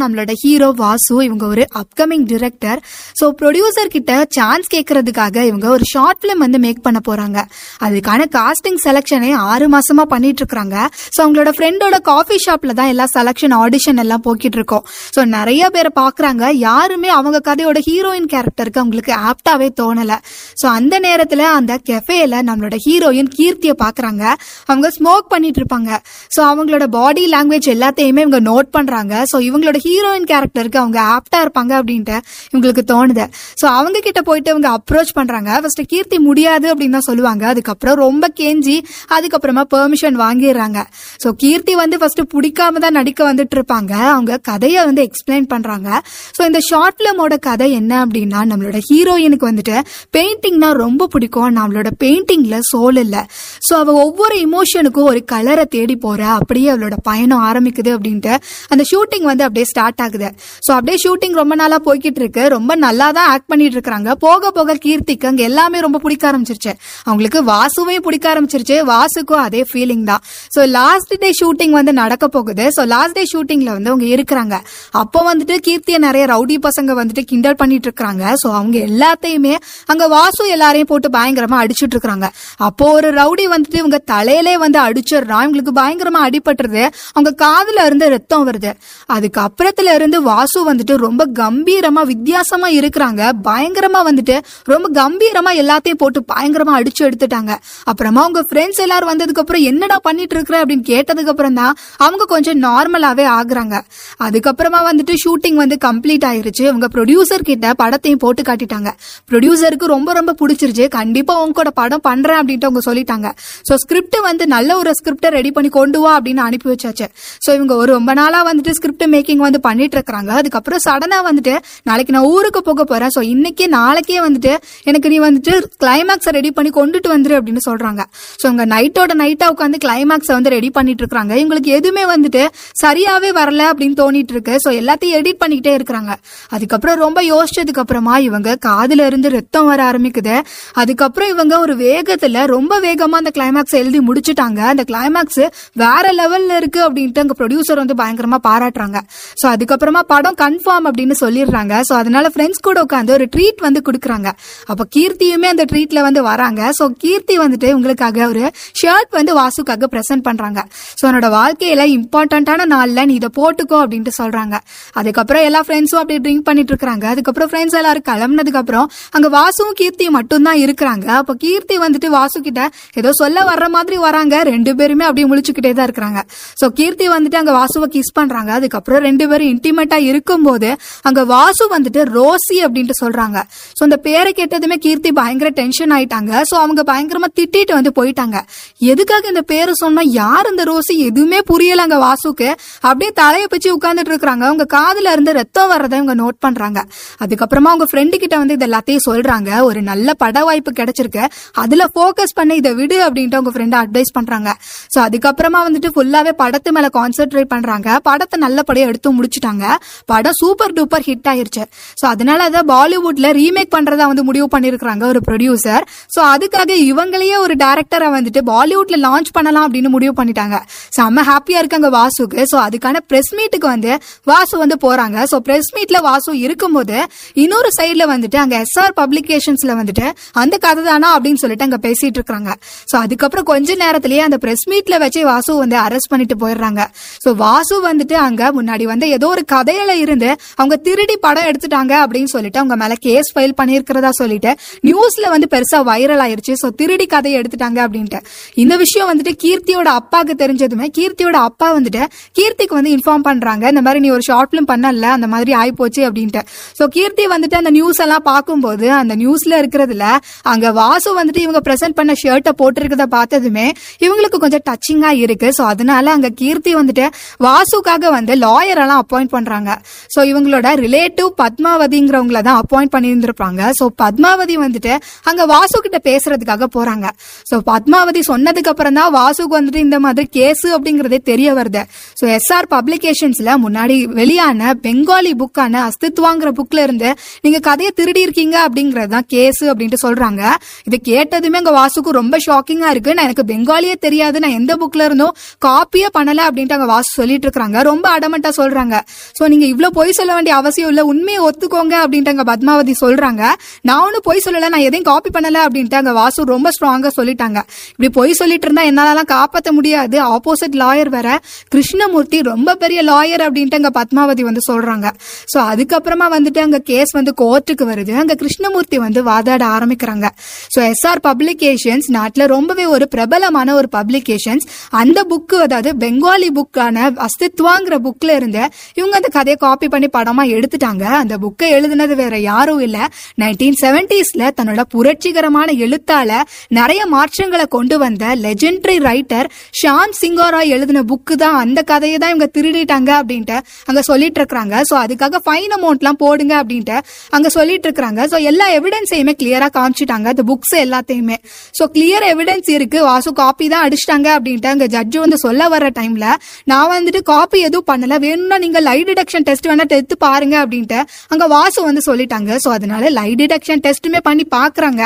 நம்மளோட ஹீரோ வாசு இவங்க ஒரு அப்கமிங் டிரெக்டர் ஸோ ப்ரொடியூசர் கிட்ட சான்ஸ் கேட்கறதுக்காக இவங்க ஒரு ஷார்ட் ஃபிலிம் வந்து மேக் பண்ண போறாங்க. அதுக்கான காஸ்டிங் செலக்ஷனே ஆறு மாசமா பண்ணிட்டு இருக்காங்க ஸோ அவங்களோட ஃப்ரெண்டோட காஃபி ஷாப்ல தான் எல்லா செலக்ஷன் ஆடிஷன் எல்லாம் போக்கிட்டு இருக்கோம் ஸோ நிறைய பேரை பாக்குறாங்க. யாருமே அவங்க கதையோட ஹீரோயின் கேரக்டருக்கு அவங்களுக்கு ஆப்டாவே தோணல. ஸோ அந்த நேரத்துல அந்த கெஃபேல நம்மளோட ஹீரோயின் கீர்த்தியை பாக்குறாங்க. அவங்க ஸ்மோக் பண்ணிட்டு இருப்பாங்க ஸோ அவங்களோட பாடி லாங்குவேஜ் எல்லாத்தையுமே இவங்க நோட் பண்றாங்க. ஸோ இவங்களோட ஹீரோயின் கேரக்டருக்கு அவங்க ஆப்டா இருப்பாங்க அப்படின்ட்டு இவங்களுக்கு தோணுது. ஸோ அவங்க கிட்ட போயிட்டு அவங்க அப்ரோச் பண்றாங்க. ஃபர்ஸ்ட் கீர்த்தி முடியாது அப்படின்னு தான் சொல்லுவாங்க. அதுக்கப்புறம் ரொம்ப கேஞ்சி அதுக்கப்புறமா பெர்மிஷன் வாங்கிடுறாங்க. ஸோ கீர்த்தி வந்து ஃபர்ஸ்ட் பிடிக்காம தான் நடிக்க வந்துட்டு இருப்பாங்க. அவங்க கதையை வந்து எக்ஸ்பிளைன் பண்றாங்க. ஸோ இந்த ஷார்ட் ஃபிலிமோட கதை என்ன அப்படின்னா நம்மளோட ஹீரோயினுக்கு வந்துட்டு பெயிண்டிங்னா ரொம்ப பிடிக்கும். நம்மளோட பெயிண்டிங்ல சோல் இல்லை. ஸோ அவ ஒவ்வொரு இமோஷனுக்கும் ஒரு கலரை தேடி போற அப்படியே அவளோட பயணம் ஆரம்பிக்குது அப்படின்ட்டு அந்த ஷூட்டிங் வந்து அப்படியே ஸ்டார்ட் ஆகுது. ஸோ அப்படியே ஷூட்டிங் ரொம்ப நாளா போய்கிட்டு இருக்கு ரொம்ப நல்லா தான் ஆக்ட் பண்ணிட்டு இருக்காங்க போக போக கீர்த்திக்கு அங்க எல்லாமே ரொம்ப பிடிக்க ஆரம்பிச்சிருச்சு. அவங்களுக்கு வாசுவையும் பிடிக்க ஆரம்பிச்சிருச்சு. வாசுக்கும் அதே ஃபீலிங் தான். ஸோ லாஸ்ட் டே ஷூட்டிங் வந்து நடக்க போகுது. ஸோ லாஸ்ட் டே ஷூட்டிங்ல வந்து அவங்க இருக்கிறாங்க. அப்போ வந்துட்டு கீர்த்தியை நிறைய ரவுடி பசங்க வந்துட்டு கிண்டல் பண்ணிட்டு இருக்காங்க ஸோ அவங்க எல்லாத்தையுமே அங்க வாசு எல்லாரையும் போட்டு பயங்கரமா அடிச்சிட்டு இருக்காங்க அப்போ ஒரு ரவுடி வந்துட்டு இவங்க தலையிலே வந்து அடிச்சிடுறான். இவங்களுக்கு பயங்கரமா அடிபட்டுறது அவங்க காதுல இருந்து ரத்தம் வருது. அதுக்கப்புறம் அப்புறத்துல இருந்து வாசு வந்துட்டு ரொம்ப கம்பீரமா வித்தியாசமா இருக்கிறாங்க. பயங்கரமா வந்துட்டு ரொம்ப கம்பீரமா எல்லாத்தையும் போட்டு பயங்கரமா அடிச்சு எடுத்துட்டாங்க. அப்புறமா அவங்க ஃப்ரெண்ட்ஸ் எல்லாரும் வந்ததுக்கு அப்புறம் என்னடா பண்ணிட்டு இருக்கிற அப்படின்னு கேட்டதுக்கு அப்புறம் தான் அவங்க கொஞ்சம் நார்மலாவே ஆகுறாங்க. அதுக்கப்புறமா வந்துட்டு ஷூட்டிங் வந்து கம்ப்ளீட் ஆயிருச்சு. அவங்க ப்ரொடியூசர் கிட்ட படத்தையும் போட்டு காட்டிட்டாங்க. ப்ரொடியூசருக்கு ரொம்ப ரொம்ப பிடிச்சிருச்சு. கண்டிப்பா உங்க கூட படம் பண்றேன் அப்படின்ட்டு அவங்க சொல்லிட்டாங்க. ஸோ ஸ்கிரிப்ட் வந்து நல்ல ஒரு ஸ்கிரிப்டை ரெடி பண்ணி கொண்டு வா அப்படின்னு அனுப்பி வச்சாச்சு. ஸோ இவங்க ஒரு ரொம்ப நாளா வந்துட்டு ஸ்கிரிப்ட் மேக்கிங் வந்து பண்ணிட்டு இருக்கிறாங்க. அதுக்கப்புறம் சடனா வந்துட்டு நாளைக்கு நான் ஊருக்கு போக போறேன். ஸோ இன்னைக்கே நாளைக்கே வந்துட்டு எனக்கு நீ வந்துட்டு கிளைமேக்ஸை ரெடி பண்ணி கொண்டுட்டு வந்துரு அப்படின்னு சொல்றாங்க. ஸோ இவங்க நைட்டோட நைட்டா உட்காந்து கிளைமேக்ஸை வந்து ரெடி பண்ணிட்டு இருக்காங்க இவங்களுக்கு எதுவுமே வந்துட்டு சரியாவே வரல அப்படின்னு தோணிட்டு இருக்கு. ஸோ எல்லாத்தையும் எடிட் பண்ணிக்கிட்டே இருக்கிறாங்க. அதுக்கப்புறம் ரொம்ப யோசிச்சதுக்கு அப்புறமா இவங்க காதுல இருந்து ரத்தம் வர ஆரம்பிக்குது. அதுக்கப்புறம் இவங்க ஒரு வேகத்துல ரொம்ப வேகமா அந்த கிளைமேக்ஸ் எழுதி முடிச்சுட்டாங்க. அந்த கிளைமேக்ஸ் வேற லெவல்ல இருக்கு அப்படின்ட்டு அங்க ப்ரொடியூசர் வந்து பயங்கரமா பாராட்டுறாங்க. ஸோ அதுக்கப்புறமா படம் கன்ஃபார்ம் அப்படின்னு சொல்லிடுறாங்க. ஸோ அதனால ஃப்ரெண்ட்ஸ் கூட உட்காந்து ஒரு ட்ரீட் வந்து கொடுக்குறாங்க. அப்போ கீர்த்தியுமே அந்த ட்ரீட்ல வந்து வராங்க. ஸோ கீர்த்தி வந்துட்டு உங்களுக்காக ஒரு ஷர்ட் வந்து வாசுக்காக ப்ரெசென்ட் பண்றாங்க. ஸோ என்னோட வாழ்க்கையில இம்பார்ட்டன்டான நாளில் நீ இதை போட்டுக்கோ அப்படின்ட்டு சொல்றாங்க. அதுக்கப்புறம் எல்லா ஃப்ரெண்ட்ஸும் அப்படியே ட்ரிங்க் பண்ணிட்டு இருக்காங்க அதுக்கப்புறம் ஃப்ரெண்ட்ஸ் எல்லாரும் கிளம்புனதுக்கு அப்புறம் அங்க வாசுவும் கீர்த்தியும் மட்டும்தான் இருக்கிறாங்க. அப்போ கீர்த்தி வந்துட்டு வாசு கிட்ட ஏதோ சொல்ல வர்ற மாதிரி வராங்க. ரெண்டு பேருமே அப்படியே முழிச்சுக்கிட்டே தான் இருக்கிறாங்க. ஸோ கீர்த்தி வந்துட்டு அங்க வாசுவை கிஸ் பண்றாங்க. அதுக்கப்புறம் ரெண்டு பேரும் இன்டிமேட்டா இருக்கும்போது அங்க வாசு வந்துட்டு ரோசி அப்படின்ட்டு சொல்றாங்க. சோ அந்த பேரை கேட்டதுமே கீர்த்தி பயங்கர டென்ஷன் ஆயிட்டாங்க. சோ அவங்க பயங்கரமா திட்டிட்டு வந்து போயிட்டாங்க. எதுக்காக இந்த பேரு சொன்னா யார் இந்த ரோசி? எதுவுமே புரியல அங்க வாசுக்கு. அப்படியே தலையை பிச்சு உட்கார்ந்துட்டு இருக்காங்க அவங்க காதுல இருந்து ரத்தம் வர்றதை அவங்க நோட் பண்றாங்க. அதுக்கப்புறமா அவங்க ஃப்ரெண்டு கிட்ட வந்து இது எல்லாத்தையும் சொல்றாங்க. ஒரு நல்ல பட வாய்ப்பு கிடைச்சிருக்கு. அதுல போக்கஸ் பண்ண இதை விடு அப்படின்ட்டு அவங்க ஃப்ரெண்ட் அட்வைஸ் பண்றாங்க. சோ அதுக்கப்புறமா வந்துட்டு ஃபுல்லாவே படத்து மேல கான்சென்ட்ரேட் பண்றாங்க. படத்தை நல்லபடியா எடுத்து முடிச்சிட்டாங்க. படம் சூப்பர் டூப்பர் ஹிட் ஆயிருச்சு. ஸோ அதனால அதை பாலிவுட்ல ரீமேக் பண்றதா வந்து முடிவு பண்ணிருக்காங்க ஒரு ப்ரொடியூசர் சோ அதுக்காக இவங்களையே ஒரு டேரக்டரை வந்துட்டு பாலிவுட்ல லான்ச் பண்ணலாம் அப்படின்னு முடிவு பண்ணிட்டாங்க. செம்ம ஹாப்பியா இருக்காங்க வாசுக்கு. ஸோ அதுக்கான பிரஸ் மீட்டுக்கு வந்து வாசு வந்து போறாங்க. சோ பிரஸ் மீட்ல வாசு இருக்கும்போது இன்னொரு சைடுல வந்துட்டு அங்க எஸ்ஆர் பப்ளிகேஷன்ஸ்ல வந்துட்டு அந்த கதை தானா அப்படின்னு சொல்லிட்டு அங்க பேசிட்டு இருக்காங்க ஸோ அதுக்கப்புறம் கொஞ்ச நேரத்திலேயே அந்த பிரஸ் மீட்ல வச்சு வாசு வந்து அரெஸ்ட் பண்ணிட்டு போயிடுறாங்க. ஸோ வாசு வந்துட்டு அங்க முன்னாடி வந்து ஏதோ ஒரு கதையில இருந்து அவங்க திருடி படம் எடுத்துட்டாங்க அப்படின்னு சொல்லிட்டு அவங்க மேல கேஸ் ஃபைல் பண்ணிருக்கிறதா சொல்லிட்டு நியூஸ்ல வந்து பெருசா வைரல் ஆயிருச்சு. சோ திருடி கதையை எடுத்துட்டாங்க அப்படின்ட்டு. இந்த விஷயம் வந்துட்டு கீர்த்தியோட அப்பாவுக்கு தெரிஞ்சதுமே கீர்த்தியோட அப்பா வந்துட்டு கீர்த்திக்கு வந்து இன்ஃபார்ம் பண்றாங்க. இந்த மாதிரி நீ ஒரு ஷார்ட் பிலிம் பண்ணல அந்த மாதிரி ஆயிப்போச்சு அப்படின்ட்டு. சோ கீர்த்தி வந்துட்டு அந்த நியூஸ் எல்லாம் பார்க்கும்போது அந்த நியூஸ்ல இருக்கிறதுல அங்க வாசு வந்துட்டு இவங்க ப்ரெசென்ட் பண்ண ஷர்ட்டை போட்டிருக்கிறத பார்த்ததுமே இவங்களுக்கு கொஞ்சம் டச்சிங்கா இருக்கு. சோ அதனால அங்க கீர்த்தி வந்துட்டு வாசுக்காக வந்து லாயர் எல்லாம் அப்பாயிண்ட் பண்றாங்க. ஸோ இவங்களோட ரிலேட்டிவ் பத்மாவதிங்கிறவங்கள தான் அப்பாயிண்ட் பண்ணியிருந்திருப்பாங்க. சோ பத்மாவதி வந்துட்டு அங்க வாசு கிட்ட பேசுறதுக்காக போறாங்க. ஸோ பத்மாவதி சொன்னதுக்கு அப்புறம் தான் வாசுக்கு வந்துட்டு இந்த மாதிரி கேஸ் அப்படிங்கறதே தெரிய வருது. ஸோ எஸ்ஆர் பப்ளிகேஷன்ஸ்ல முன்னாடி வெளியான பெங்காலி புக்கான அஸ்தித்வாங்கிற புக்ல இருந்து நீங்க கதையை திருடி இருக்கீங்க அப்படிங்கறது தான் கேஸ் அப்படின்ட்டு சொல்றாங்க. இது கேட்டதுமே அங்க வாசுக்கு ரொம்ப ஷாக்கிங்கா இருக்கு. நான் எனக்கு பெங்காலியே தெரியாது. நான் எந்த புக்ல இருந்தோ காப்பியே பண்ணல அப்படின்ட்டு அங்க வாசு சொல்லிட்டு இருக்காங்க ரொம்ப அடமட்டா சொல்றாங்க. சொல்றாங்க. சோ நீங்க இவ்வளவு பொய் சொல்ல வேண்டிய அவசியம் இல்ல. உண்மையை ஒத்துக்கோங்க அப்படின்ட்டு அங்க பத்மாவதி சொல்றாங்க. நான் ஒன்னும் பொய் சொல்லல நான் எதையும் காப்பி பண்ணல அப்படின்ட்டு அங்க வாசு. ரொம்ப ஸ்ட்ராங்கா சொல்லிட்டாங்க. இப்படி பொய் சொல்லிட்டு இருந்தா என்னாலலாம் காப்பாத்த முடியாது. ஆப்போசிட் லாயர் வேற. கிருஷ்ணமூர்த்தி ரொம்ப பெரிய லாயர் அப்படின்ட்டு அங்க பத்மாவதி வந்து சொல்றாங்க. சோ அதுக்கப்புறமா வந்துட்டு அங்க கேஸ் வந்து கோர்ட்டுக்கு வருது. அங்க கிருஷ்ணமூர்த்தி வந்து வாதாட ஆரம்பிக்கிறாங்க. சோ எஸ்ஆர் பப்ளிகேஷன்ஸ் நாட்டுல ரொம்பவே ஒரு பிரபலமான ஒரு பப்ளிகேஷன்ஸ் அந்த புக்கு அதாவது பெங்காலி புக்கான அஸ்தித்வாங்கிற புக்ல இருந்தே இவங்க அந்த கதையை காப்பி பண்ணி படமா எடுத்துட்டாங்க. அந்த புக்கை எழுதுனது வேற யாரும் இல்ல. நைன்டீன் செவன்டிஸ்ல தன்னோட புரட்சிகரமான எழுத்தால நிறைய மாற்றங்களை கொண்டு வந்த லெஜெண்டரி ரைட்டர் ஷாம் சிங்கோரா எழுதின புக்கு தான் அந்த கதையை தான் இவங்க திருடிட்டாங்க அப்படின்ட்டு அங்க சொல்லிட்டு இருக்காங்க சோ அதுக்காக ஃபைன் அமௌண்ட்லாம் போடுங்க அப்படின்ட்டு அங்க சொல்லிட்டு இருக்கிறாங்க. சோ எல்லா எவிடன்ஸையுமே கிளியரா காமிச்சிட்டாங்க. அந்த புக்ஸ் எல்லாத்தையுமே. சோ கிளியர் எவிடன்ஸ் இருக்கு. வாசு காப்பி தான் அடிச்சிட்டாங்க அப்படின்ட்டு அங்க ஜட்ஜு வந்து சொல்ல வர டைம்ல நான் வந்துட்டு காப்பி எதுவும் பண்ணல. வேணும்னா நீங்க லை டிடெக்ஷன் டெஸ்ட் வேணா எடுத்து பாருங்க அப்படின்ட்டு அங்க வாசு வந்து சொல்லிட்டாங்க. சோ அதனால லை டிடெக்ஷன் டெஸ்ட்டுமே பண்ணி பாக்குறாங்க.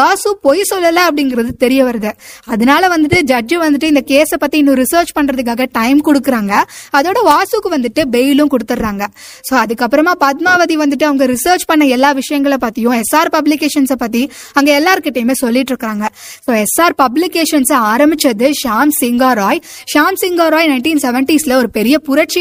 வாசு பொய் சொல்லல அப்படிங்கிறது தெரிய வருது. அதனால வந்துட்டு ஜட்ஜு வந்துட்டு இந்த கேஸை பத்தி இன்னும் ரிசர்ச் பண்றதுக்காக டைம் கொடுக்குறாங்க. அதோட வாசுக்கு வந்துட்டு பெயிலும் கொடுத்துட்றாங்க. சோ அதுக்கப்புறமா பத்மாவதி வந்துட்டு அவங்க ரிசர்ச் பண்ண எல்லா விஷயங்களை பத்தியும் எஸ்ஆர் பப்ளிகேஷன்ஸை பத்தி அங்க எல்லாருக்கிட்டையுமே சொல்லிட்டு இருக்காங்க சோ எஸ்ஆர் பப்ளிகேஷன்ஸ் ஆரம்பிச்சது ஷாம் சிங்கா ராய் ஷாம் சிங்கா ராய் நைன்டீன் செவன்டிஸ்ல ஒரு பெரிய புரட்சி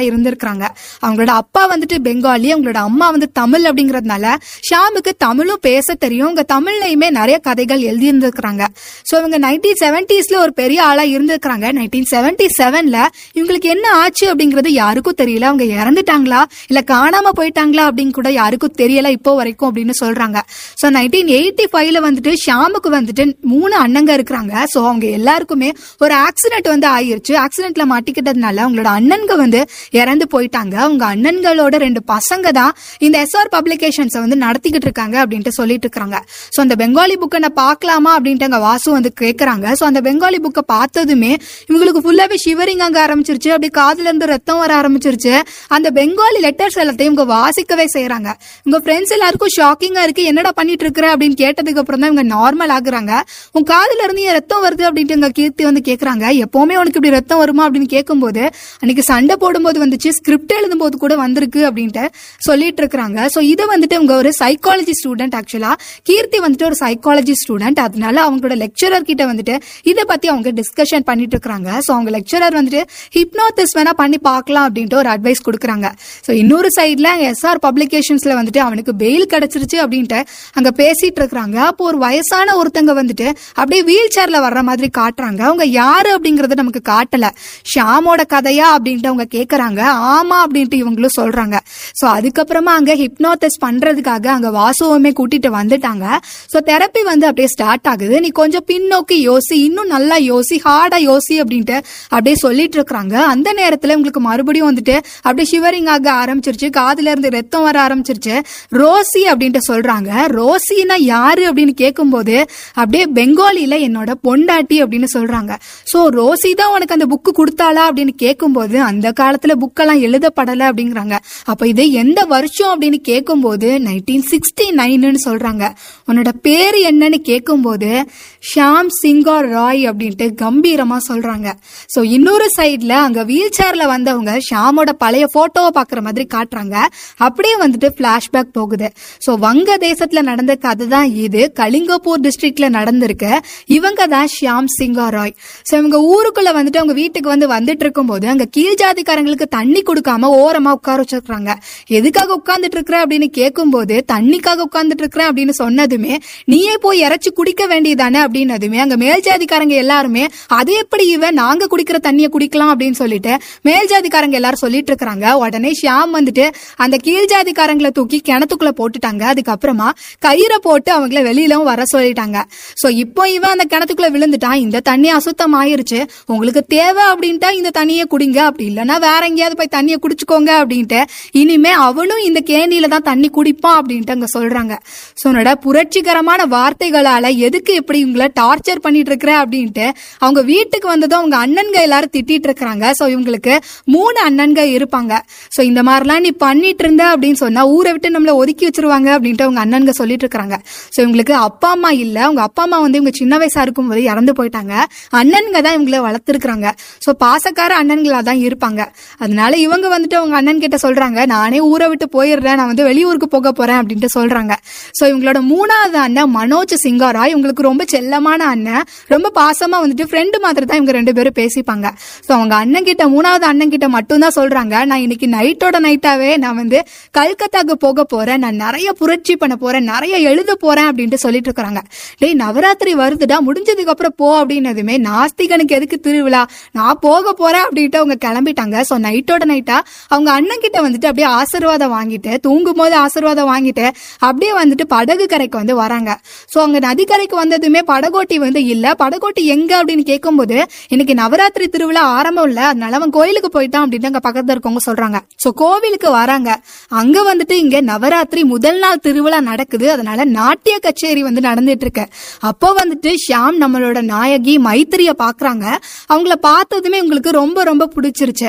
எழுத்தாளரா இருந்திருக்கிறாங்க. அவங்களோட அப்பா வந்துட்டு பெங்காலி அவங்களோட அம்மா வந்து தமிழ் அப்படிங்கறதுனால ஷாமுக்கு தமிழும் பேச தெரியும். இவங்க தமிழ்லயுமே நிறைய கதைகள் எழுதியிருந்திருக்கிறாங்க. ஸோ சோ இவங்க நைன்டீன் செவன்டிஸ்ல ஒரு பெரிய ஆளா இருந்திருக்கிறாங்க. நைன்டீன் செவன்டி செவன்ல இவங்களுக்கு என்ன ஆச்சு அப்படிங்கறது யாருக்கும் தெரியல. அவங்க இறந்துட்டாங்களா? இல்ல காணாம போயிட்டாங்களா அப்படின்னு கூட யாருக்கும் தெரியல இப்போ வரைக்கும் அப்படின்னு சொல்றாங்க. சோ நைன்டீன் எயிட்டி ஃபைவ்ல வந்துட்டு ஷாமுக்கு வந்துட்டு மூணு அண்ணங்க இருக்கிறாங்க. சோ அவங்க எல்லாருக்குமே ஒரு ஆக்சிடென்ட் வந்து ஆயிருச்சு. ஆக்சிடென்ட்ல மாட்டிக்கிட்டதுனால அவங்களோட அண்ணன்க வந்து இறந்து போயிட்டாங்க. அவங்க அண்ணன்களோட ரெண்டு பசங்க தான் இந்த எஸ்ஆர் பப்ளிகேஷன்ஸை வந்து நடத்திக்கிட்டு இருக்காங்க அப்படின்ட்டு சொல்லிட்டு இருக்காங்க. ஸோ அந்த பெங்காலி புக்கை நான் பார்க்கலாமா அப்படின்ட்டு அங்கே வாசு வந்து கேட்குறாங்க ஸோ அந்த பெங்காலி புக்கை பார்த்ததுமே இவங்களுக்கு ஃபுல்லாகவே ஷிவரிங் அங்க ஆரம்பிச்சிருச்சு. அப்படி காதுல இருந்து ரத்தம் வர ஆரம்பிச்சிருச்சு. அந்த பெங்காலி லெட்டர்ஸ் எல்லாத்தையும் இவங்க வாசிக்கவே செய்யறாங்க உங்க ஃப்ரெண்ட்ஸ் எல்லாருக்கும் ஷாக்கிங்கா இருக்கு. என்னடா பண்ணிட்டு இருக்கிற அப்படின்னு கேட்டதுக்கு அப்புறம் தான் இவங்க நார்மல் ஆகுறாங்க. உன் காதுல இருந்து ஏன் ரத்தம் வருது அப்படின்ட்டு எங்க கீர்த்தி வந்து கேக்குறாங்க. எப்பவுமே உனக்கு இப்படி ரத்தம் வருமா அப்படின்னு கேட்கும்போது அன்னைக்கு சண்டை போடும்போது வந்துச்சு ஸ்கிரிப்ட் எழுதும்போது கூட வந்திருக்கு அப்படின்ட்டு சொல்லிட்டு இருக்கிறாங்க. ஸோ இதை வந்துட்டு இவங்க ஒரு சைக்காலஜி ஸ்டூடெண்ட் ஆக்சுவலா கீர்த்தி வந்துட்டு ஒரு சைக்காலஜி ஸ்டூடெண்ட் அதனால அவங்களோட லெக்சரர் கிட்ட வந்துட்டு இதை பத்தி அவங்க டிஸ்கஷன் பண்ணிட்டு இருக்காங்க ஸோ அவங்க லெக்சரர் வந்துட்டு ஹிப்னோதிஸ் வேணா பண்ணி பார்க்கலாம் அப்படின்ட்டு ஒரு அட்வைஸ் கொடுக்குறாங்க. ஸோ இன்னொரு சைட்ல எஸ்ஆர் பப்ளிகேஷன்ஸ்ல வந்துட்டு அவனுக்கு பெயில் கிடைச்சிருச்சு அப்படின்ட்டு அங்க பேசிட்டு இருக்கிறாங்க. அப்போ ஒரு வயசான ஒருத்தங்க வந்துட்டு அப்படியே வீல் சேர்ல வர்ற மாதிரி காட்டுறாங்க. அவங்க யாரு அப்படிங்கறத நமக்கு காட்டல. ஷாமோட கதையா அப்படின்ட்டு அவங்க கேக்குறாங்க ஆமா அப்படின்ட்டு இவங்களும் சொல்றாங்க. ஸோ அதுக்கப்புறமா அங்க ஹிப்னோதஸ் பண்றதுக்காக அங்க வாசுவமே கூட்டிட்டு வந்துட்டாங்க. ஸோ தெரப்பி வந்து அப்படியே ஸ்டார்ட் ஆகுது. நீ கொஞ்சம் பின்னோக்கி யோசி இன்னும் நல்லா யோசி ஹார்டா யோசி அப்படின்ட்டு அப்படியே சொல்லிட்டு இருக்காங்க அந்த நேரத்துல உங்களுக்கு மறுபடியும் வந்துட்டு அப்படியே ஷிவரிங் ஆக ஆரம்பிச்சிருச்சு. காதுல இருந்து ரத்தம் வர ஆரம்பிச்சிருச்சு. ரோசி அப்படின்ட்டு சொல்றாங்க. ரோசினா யாரு அப்படின்னு கேட்கும்போது அப்படியே பெங்காலில என்னோட பொண்டாட்டி அப்படின்னு சொல்றாங்க. சோ ரோசி தான் உனக்கு அந்த புக்கு கொடுத்தாளா அப்படின்னு கேட்கும்போது அந்த காலத்துல புக்கெல்லாம் எழுதப்படலை அப்படிங்கிறாங்க. அப்ப இது எந்த வருஷம் அப்படின்னு கேட்கும்போது நைன்டீன் சிக்ஸ்டி நைனுன்னு சொல்றாங்க. உன்னோட பேர் என்னன்னு கேட்கும்போது ஷாம் சிங்கா ராய் அப்படின்ட்டு கம்பீரமா சொல்றாங்க. ஸோ இன்னொரு சைட்ல அங்க வீல் சேர்ல வந்தவங்க ஷாமோட பழைய போட்டோவை பாக்குற மாதிரி காட்டுறாங்க. அப்படியே வந்துட்டு பிளாஷ்பேக் போகுது. ஸோ வங்க தேசத்துல நடந்த கதை தான் இது. கலிங்கப்பூர் டிஸ்ட்ரிக்ட்ல நடந்திருக்கு. இவங்க தான் ஷியாம் சிங்கா ராய். ஸோ இவங்க ஊருக்குள்ள வந்துட்டு அவங்க வீட்டுக்கு வந்து வந்துட்டு இருக்கும்போது அங்க கீழ் ஜாதிக்காரங்களுக்கு தண்ணி கொடுக்காம ஓரமா உட்கார வச்சிருக்காங்க எதுக்காக உட்கார்ந்துட்டு இருக்கிற அப்படின்னு கேட்கும்போது தண்ணிக்காக உட்கார்ந்துட்டு இருக்கிறேன் அப்படின்னு சொன்னதுமே நீயே போய் இறைச்சி குடிக்க வேண்டியதானே அப்படின்னதுமே அங்க மேல் ஜாதிக்காரங்க எல்லாருமே அது எப்படி இவன் நாங்க குடிக்கிற தண்ணியை குடிக்கலாம் அப்படின்னு சொல்லிட்டு மேல் ஜாதிக்காரங்க எல்லாரும் சொல்லிட்டு இருக்காங்க உடனே ஷியாம் வந்துட்டு அந்த கீழ் ஜாதிக்காரங்களை தூக்கி கிணத்துக்குள்ள போட்டுட்டாங்க. அதுக்கப்புறமா கயிறை போட்டு அவங்கள வெளியிலும் வர சொல்லிட்டாங்க. சோ இப்போ இவன் அந்த கிணத்துக்குள்ள விழுந்துட்டான். இந்த தண்ணி அசுத்தம் ஆயிருச்சு உங்களுக்கு தேவை அப்படின்ட்டா இந்த தண்ணியை குடிங்க. அப்படி இல்லைன்னா வேற எங்கேயாவது போய் தண்ணியை குடிச்சுக்கோங்க அப்படின்ட்டு. இனிமே அவனும் இந்த கேணியில தான் தண்ணி குடிப்பான் அப்படின்ட்டு அங்க சொல்றாங்க. சோ என்னோட புரட்சிகரமான வார்த்தைகளால எதுக்கு இப்படி இவங்களை இவங்கள டார்ச்சர் பண்ணிட்டு இருக்கிற அப்படின்ட்டு அவங்க வீட்டுக்கு வந்ததும் அவங்க அண்ணன்க எல்லாரும் திட்டிட்டு இருக்கிறாங்க ஸோ இவங்களுக்கு மூணு அண்ணன்க இருப்பாங்க. ஸோ இந்த மாதிரிலாம் நீ பண்ணிட்டு இருந்த அப்படின்னு சொன்னா ஊரை விட்டு நம்மள ஒதுக்கி வச்சிருவாங்க அப்படின்ட்டு அவங்க அண்ணன்க சொல்லிட்டு இருக்காங்க ஸோ இவங்களுக்கு அப்பா அம்மா இல்ல. அவங்க அப்பா அம்மா வந்து இவங்க சின்ன வயசா இருக்கும் போது இறந்து போயிட்டாங்க. அண்ணன்க தான் இவங்கள வளர்த்துருக்காங்க ஸோ பாசக்கார அண்ணன்களா தான் இருப்பாங்க. அதனால இவங்க வந்துட்டு அவங்க அண்ணன் கிட்ட சொல்றாங்க நானே ஊரை விட்டு போயிடுறேன் நான் வந்து வெளியூருக்கு போக போறேன் அப்படின்ட்டு சொல்றாங்க. ஸோ இவங்களோட மூணாவது அண்ணன் மனோஜ் சிங்காரா இவங்களுக்கு ரொம்ப செல்லமான அண்ணன் ரொம்ப பாசமா வந்துட்டு ஃப்ரெண்டு மாதிரி தான் இவங்க ரெண்டு பேரும் பேசிப்பாங்க. ஸோ அவங்க அண்ணன் கிட்ட மூணாவது அண்ணன் கிட்ட மட்டும்தான் சொல்றாங்க நான் இன்னைக்கு நைட்டோட நைட்டாவே நான் வந்து கல்கத்தாக்கு போக போறேன் நான் நிறைய புரட்சி பண்ண போறேன் நிறைய எழுத போறேன் அப்படின்ட்டு சொல்லிட்டு இருக்கிறாங்க. டேய் நவராத்திரி வருதுடா முடிஞ்சதுக்கு அப்புறம் போ அப்படின்னதுமே நாஸ்திகனுக்கு எதுக்கு திருவிழா? நான் போக போறேன் அப்படின்ட்டு அவங்க கிளம்பிட்டாங்க. ஸோ நைட்டோட நைட்டா அவங்க அண்ணன் கிட்ட வந்துட்டு அப்படியே ஆசீர்வாதம் வாங்கிட்டு தூங்கும் போது ஆசீர்வாதம் வாங்கிட்டு அப்படியே வந்துட்டு படகு கரைக்கு வந்து வராங்க. சோ அங்க நதிக்கரைக்கு வந்ததுமே படகோட்டி வந்து இல்ல. படகோட்டி எங்க அப்படின்னு கேட்கும்போது இன்னைக்கு நவராத்திரி திருவிழா ஆரம்பம் இல்ல. அதனால அவன் கோயிலுக்கு போயிட்டான் அப்படின்னு அங்க பக்கத்துல இருக்கவங்க சொல்றாங்க. ஸோ கோவிலுக்கு வராங்க. அங்க வந்துட்டு இங்க நவராத்திரி முதல் நாள் திருவிழா நடக்குது. அதனால நாட்டிய கச்சேரி வந்து நடந்துட்டு இருக்கு. அப்போ வந்துட்டு ஷியாம் நம்மளோட நாயகி மைத்திரிய பாக்குறாங்க. அவங்கள பார்த்ததுமே உங்களுக்கு ரொம்ப ரொம்ப பிடிச்சிருச்சு.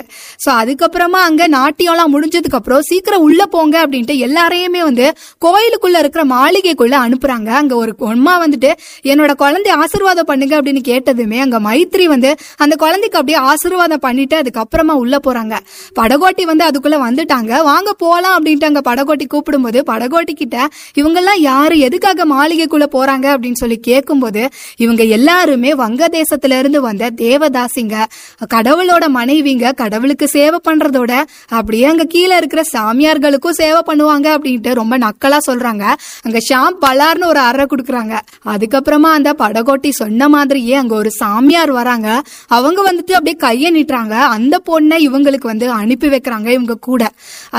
ஸோ அதுக்கப்புறமா அங்க நாட்டியம்லாம் முடிஞ்சதுக்கு அப்புறம் சீக்கிரம் உள்ள போங்க அப்படின்ட்டு எல்லாரையுமே வந்து கோயிலுக்குள்ள இருக்கிற மாளிகைக்குள்ள அனுப்புறாங்க. அங்க ஒரு அம்மா வந்துட்டு என்னோட குழந்தை ஆசீர்வாதம் பண்ணுங்க அப்படின்னு கேட்டதுமே அங்க மைத்திரி வந்து அந்த குழந்தைக்கு அப்படியே ஆசீர்வாதம் பண்ணிட்டு அதுக்கப்புறமா உள்ள போறாங்க. படகோட்டி வந்து அதுக்குள்ள வந்துட்டாங்க. வாங்க போகலாம் அப்படின்ட்டு அங்க படகோட்டி கூப்பிடும்போது படகோட்டி கிட்ட இவங்கெல்லாம் யாரு? எதுக்காக மாளிகைக்குள்ள போறாங்க அப்படின்னு சொல்லி கேட்கும்போது இவங்க எல்லாருமே வங்கதேசத்துல இருந்து வந்த தேவதாசிங்க கடவுளோட மனைவிங்க கடவுளுக்கு சேவை பண்றதோட அப்படியே அங்க கீழே இருக்கிற சாமியார்களுக்கும் சேவை பண்ணுவாங்க அப்படின்ட்டு ரொம்ப நக்கலா சொல்றாங்க. அங்க ஷாம் பலார்னு ஒரு அறை கொடுக்குறாங்க. அதுக்கப்புறமா அந்த படகோட்டி சொன்ன மாதிரியே அங்க ஒரு சாமியார் வராங்க. அவங்க வந்துட்டு அப்படியே கைய நீட்டுறாங்க. அந்த பொண்ணை இவங்களுக்கு வந்து அனுப்பி வைக்கிறாங்க இவங்க கூட.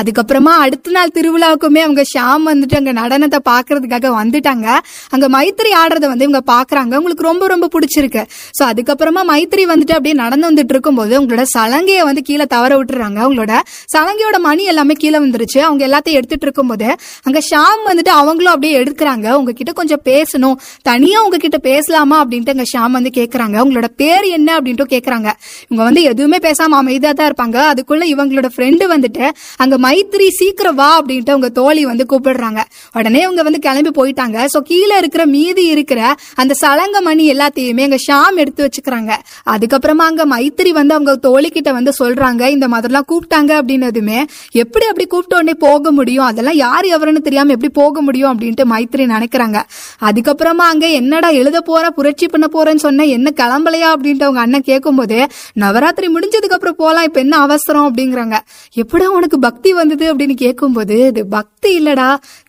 அதுக்கப்புறமா அடுத்த நாள் திருவிழாவுக்குமே அவங்க ஷாம் வந்துட்டு அங்க நடனத்தை பாக்குறதுக்காக வந்துட்டாங்க. அங்க மைத்திரி ஆடுறத வந்து இவங்க பாக்குறாங்க உங்களுக்கு ரொம்ப ரொம்ப பிடிச்சிருக்கு. சோ அதுக்கப்புறமா மைத்திரி வந்துட்டு அப்படியே நடந்து வந்துட்டு இருக்கும்போது உங்களோட சலங்கையை வந்து கீழே தவற விட்டுறாங்க. அவங்களோட சலங்கையோட மணி எல்லாமே கீழே வந்துருச்சு அவங்க எல்லாத்தையும் எடுத்துட்டு இருக்கும்போது அங்க ஷாம் வந்துட்டு அவங்களும் அப்படியே எடுக்கிறாங்க. உங்ககிட்ட கொஞ்சம் பேசணும். தனியா உங்ககிட்ட பேசலாமா அப்படின்ட்டு அங்க ஷாம் வந்து கேக்குறாங்க. உங்களோட பேர் என்ன அப்படின்ட்டு கேக்குறாங்க. இவங்க வந்து எதுவுமே பேசாம அமைதியா தான் இருப்பாங்க. அதுக்குள்ள இவங்களோட ஃப்ரெண்டு வந்துட்டு அங்க மைத்திரி சீக்கிரம் வா அப்படின்ட்டு அவங்க தோழி வந்து கூப்பிடுறாங்க. உடனே அவங்க வந்து கிளம்பி போயிட்டாங்க. சோ கீழே இருக்கிற மீதி இருக்கிற அந்த சலங்க மணி எல்லாத்தையுமே அங்க ஷாம் எடுத்து வச்சுக்கிறாங்க. அதுக்கப்புறமா அங்க மைத்திரி வந்து அவங்க தோழி கிட்ட வந்து சொல்றாங்க. இந்த மாதிரிலாம் கூப்பிட்டாங்க அப்படின்னதுமே எப்படி அப்படி கூப்பிட்ட உடனே போக முடியும்? அதெல்லாம் யார் எவருன்னு தெரியாம எப்படி போக முடியும் அப்படின்ட்டு மைத்திரி நினைக்கிறாங்க. அதுக்கப்புறமா அங்க என்னடா எழுத போற புரட்சி பண்ண போறேன்னு சொன்ன என்ன கிளம்பலையா அப்படின்ட்டு அவங்க அண்ணன் கேட்கும்போது நவராத்திரி முடிஞ்சதுக்கு அப்புறம் போலாம் இப்ப என்ன அவசரம்? அப்படிங்கிறாங்க. எப்படா உனக்கு பக்தி வந்தது? அப்படின்னு கேட்கும்போது இது பக்தி இல்லடா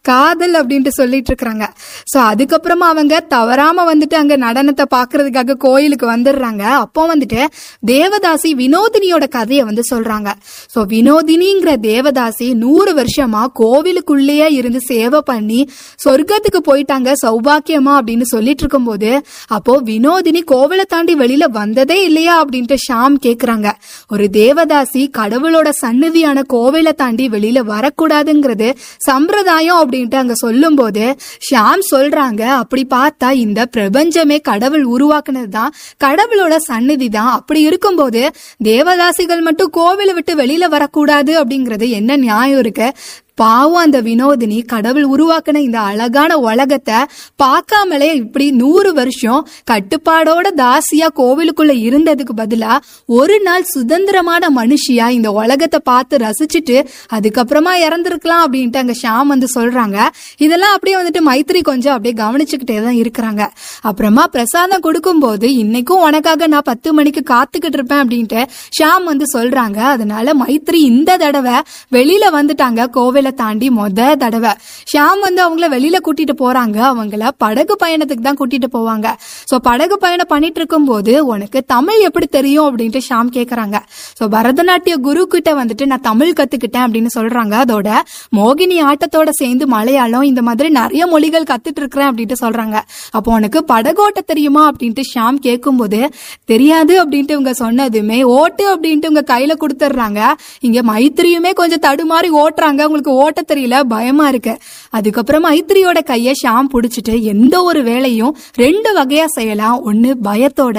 காதல் அப்படின்ட்டு சொல்லிட்டு இருக்கிறாங்க. சோ அதுக்கப்புறமா அவங்க தவறாம வந்துட்டு அங்க நடனத்தை பாக்குறதுக்காக கோயிலுக்கு வந்துடுறாங்க. அப்போ வந்துட்டு தேவதாசி வினோதினியோட கதையை வந்து சொல்றாங்க. சோ வினோதினிங்கிற தேவதாசி நூறு வருஷமா கோவிலுக்குள்ளேயே இருந்து சேவை பண்ணி சொர்க்கத்துக்கு போயிட்டாங்க சௌபாக்கியமா அப்படின்னு சொல்லிட்டு இருக்கும்போது அப்போ வினோதினி கோவிலை தாண்டி வெளியில வந்ததே இல்லையா அப்படின்ட்டு ஷாம் கேக்குறாங்க. ஒரு தேவதாசி கடவுளோட சன்னதியான கோவிலை தாண்டி வெளியில வரக்கூடாதுங்கிறது சம்பிரதாயம் அப்படின்ட்டு அங்க சொல்லும் போது ஷியாம் சொல்றாங்க அப்படி பார்த்தா இந்த பிரபஞ்சமே கடவுள் உருவாக்குனது தான் கடவுளோட சந்நிதி தான் அப்படி இருக்கும்போது தேவதாசிகள் மட்டும் கோவிலை விட்டு வெளியில வரக்கூடாது அப்படிங்கிறது என்ன நியாயம் இருக்கு? பாவம் அந்த வினோதினி கடவுள் உருவாக்கின இந்த அழகான உலகத்தை பார்க்காமலே இப்படி நூறு வருஷம் கட்டுப்பாடோட தாசியா கோவிலுக்குள்ள இருந்ததுக்கு பதிலா ஒரு நாள் சுதந்திரமான மனுஷியா இந்த உலகத்தை பார்த்து ரசிச்சுட்டு அதுக்கப்புறமா இறந்துருக்கலாம் அப்படின்ட்டு அங்க ஷாம் வந்து சொல்றாங்க. இதெல்லாம் அப்படியே வந்துட்டு மைத்திரி கொஞ்சம் அப்படியே கவனிச்சுக்கிட்டே தான் இருக்கிறாங்க. அப்புறமா பிரசாதம் கொடுக்கும்போது இன்னைக்கும் உனக்காக நான் பத்து மணிக்கு காத்துக்கிட்டு இருப்பேன் அப்படின்ட்டு ஷாம் வந்து சொல்றாங்க. அதனால மைத்திரி இந்த தடவை வெளியில வந்துட்டாங்க கோவில் தாண்டி மொத தடவை. ஷியாம் வந்து அவங்கள வெளியில கூட்டிட்டு போறாங்க. அவங்கள படகு பயணத்துக்கு தான் கூட்டிட்டு போவாங்க. சோ படகு பயணம் பண்ணிட்டு இருக்கும் போது உனக்கு தமிழ் எப்படி தெரியும் அப்படின்ட்டு ஷாம் கேக்குறாங்க. சோ பரதநாட்டிய குரு கிட்ட வந்துட்டு நான் தமிழ் கத்துக்கிட்டேன் அப்படின்னு சொல்றாங்க. அதோட மோகினி ஆட்டத்தோட சேர்ந்து மலையாளம் இந்த மாதிரி நிறைய மொழிகள் கத்துட்டு இருக்கிறேன் அப்படின்ட்டு சொல்றாங்க. அப்போ உனக்கு படகோட்ட தெரியுமா அப்படின்ட்டு ஷாம் கேட்கும்போது தெரியாது அப்படின்ட்டு இவங்க சொன்னதுமே ஓட்டு அப்படின்ட்டு உங்க கையில கொடுத்துட்றாங்க. இங்க மைத்திரியுமே கொஞ்சம் தடுமாறி ஓட்டுறாங்க. உங்களுக்கு ஓட்ட தெரியல பயமா இருக்கு. அதுக்கப்புறம் மைத்திரியோட கைய ஷாம் புடிச்சிட்டு எந்த ஒரு வேலையும் ரெண்டு வகையா செய்யலாம். ஒண்ணு பயத்தோட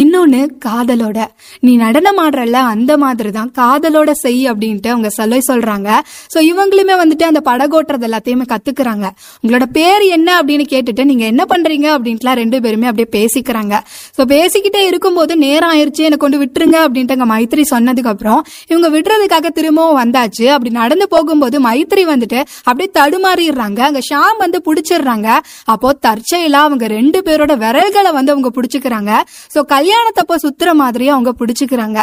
இன்னொன்னு காதலோட. நீ நடனம் ஆடுறல அந்த மாதிரி தான் காதலோட செய் அப்படின்ட்டு அவங்க சலுகை சொல்றாங்க. சோ இவங்களுமே வந்துட்டு அந்த படகோட்டுறது எல்லாத்தையுமே கத்துக்கிறாங்க. உங்களோட பேர் என்ன அப்படின்னு கேட்டுட்டு நீங்க என்ன பண்றீங்க அப்படின்ட்டுலாம் ரெண்டு பேருமே அப்படியே பேசிக்கிறாங்க. சோ பேசிக்கிட்டே இருக்கும்போது நேரம் ஆயிடுச்சு எனக்கு கொண்டு விட்டுருங்க அப்படின்ட்டு அங்க மைத்திரி சொன்னதுக்கு அப்புறம் இவங்க விடுறதுக்காக திரும்பவும் வந்தாச்சு. அப்படி நடந்து போகும்போது மைத்திரி வந்துட்டு அப்படியே தடுமாறிடுறாங்க. அங்க ஷாம் வந்து புடிச்சிடுறாங்க. அப்போ தற்செயலா அவங்க ரெண்டு பேரோட விரல்களை வந்து அவங்க புடிச்சுக்கிறாங்க. சோ கல்யாணத்தப்போ சுத்துற மாதிரியே அவங்க புடிச்சுக்கிறாங்க.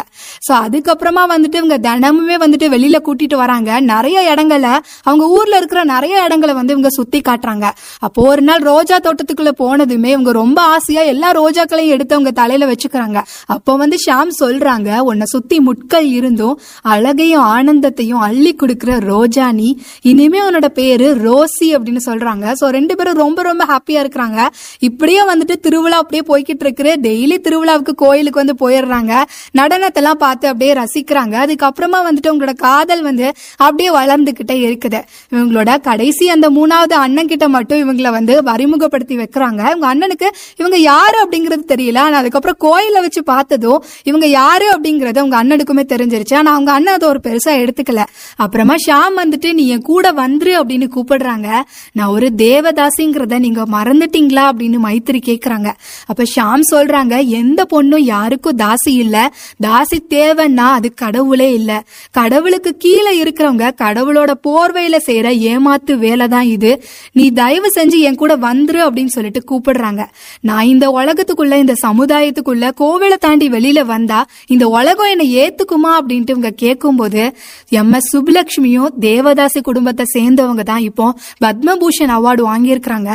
சோ அதுக்கப்புறமா வந்துட்டு இவங்க தினமுமே வந்துட்டு வெளியில கூட்டிட்டு வராங்க. நிறைய இடங்களை அவங்க ஊர்ல இருக்கிற நிறைய இடங்களை வந்து இவங்க சுத்தி காட்டுறாங்க. அப்போ ஒரு நாள் ரோஜா தோட்டத்துக்குள்ள போனதுமே இவங்க ரொம்ப ஆசையா எல்லா ரோஜாக்களையும் எடுத்து அவங்க தலையில வச்சுக்கிறாங்க. அப்போ வந்து ஷாம் சொல்றாங்க உன்னை சுத்தி முட்கள் இருந்தும் அழகையும் ஆனந்தத்தையும் அள்ளி கொடுக்கிற ரோஜா நீ இனிமே உன்னோட பேரு ரோசி அப்படின்னு சொல்றாங்க. சோ ரெண்டு பேரும் ரொம்ப ரொம்ப ஹாப்பியா இருக்கிறாங்க. இப்படியே வந்துட்டு திருவிழா அப்படியே போய்கிட்டு இருக்கு டெய்லி திருவிழாவுக்கு கோயிலுக்கு வந்து போயிடுறாங்க. நடனத்தெல்லாம் பார்த்து அப்படியே ரசிக்கிறாங்க. அதுக்கப்புறமா வந்துட்டு உங்களோட காதல் வந்து அப்படியே வளர்ந்துகிட்டே இருக்குது. இவங்களோட கடைசி அந்த மூணாவது அண்ணன் கிட்ட மட்டும் இவங்கள வந்து அறிமுகப்படுத்தி வைக்கிறாங்க. இவங்க அண்ணனுக்கு இவங்க யாரு அப்படிங்கிறது தெரியல. ஆனா அதுக்கப்புறம் கோயில வச்சு பார்த்ததும் இவங்க யாரு அப்படிங்கறது அவங்க அண்ணனுக்குமே தெரிஞ்சிருச்சு. ஆனா அவங்க அண்ணன் அதை ஒரு பெருசா எடுத்துக்கல. அப்புறமா ஷாம் வந்துட்டு நீ என் கூட வந்துரு அப்படின்னு கூப்பிடுறாங்க. நான் ஒரு தேவதாசிங்கிறத நீங்க மறந்துட்டீங்களா அப்படின்னு மைத்திரி கேக்குறாங்க. அப்ப ஷாம் சொல்றாங்க எந்த பொண்ணும் யாருக்கும் தாசி இல்ல. தாசி தேவைன்னா அது கடவுளே இல்ல. கடவுளுக்கு கீழே இருக்கிறவங்க கடவுளோட போர்வையில செய்யற ஏமாத்து வேலை தான் இது. நீ தயவு செஞ்சு என் கூட வந்துரு அப்படின்னு சொல்லிட்டு கூப்பிடுறாங்க. நான் இந்த உலகத்துக்குள்ள இந்த சமுதாயத்துக்குள்ள கோவிலை தாண்டி வெளியில வந்தா இந்த உலகம் என்னை ஏத்துக்குமா அப்படின்ட்டு இவங்க கேட்கும்போது எம் எஸ் சுப்புலட்சுமியும் தேவதாசி குடும்பத்தை சேர்ந்தவங்க தான் இப்போ பத்மபூஷன் அவார்டு வாங்கியிருக்கிறாங்க.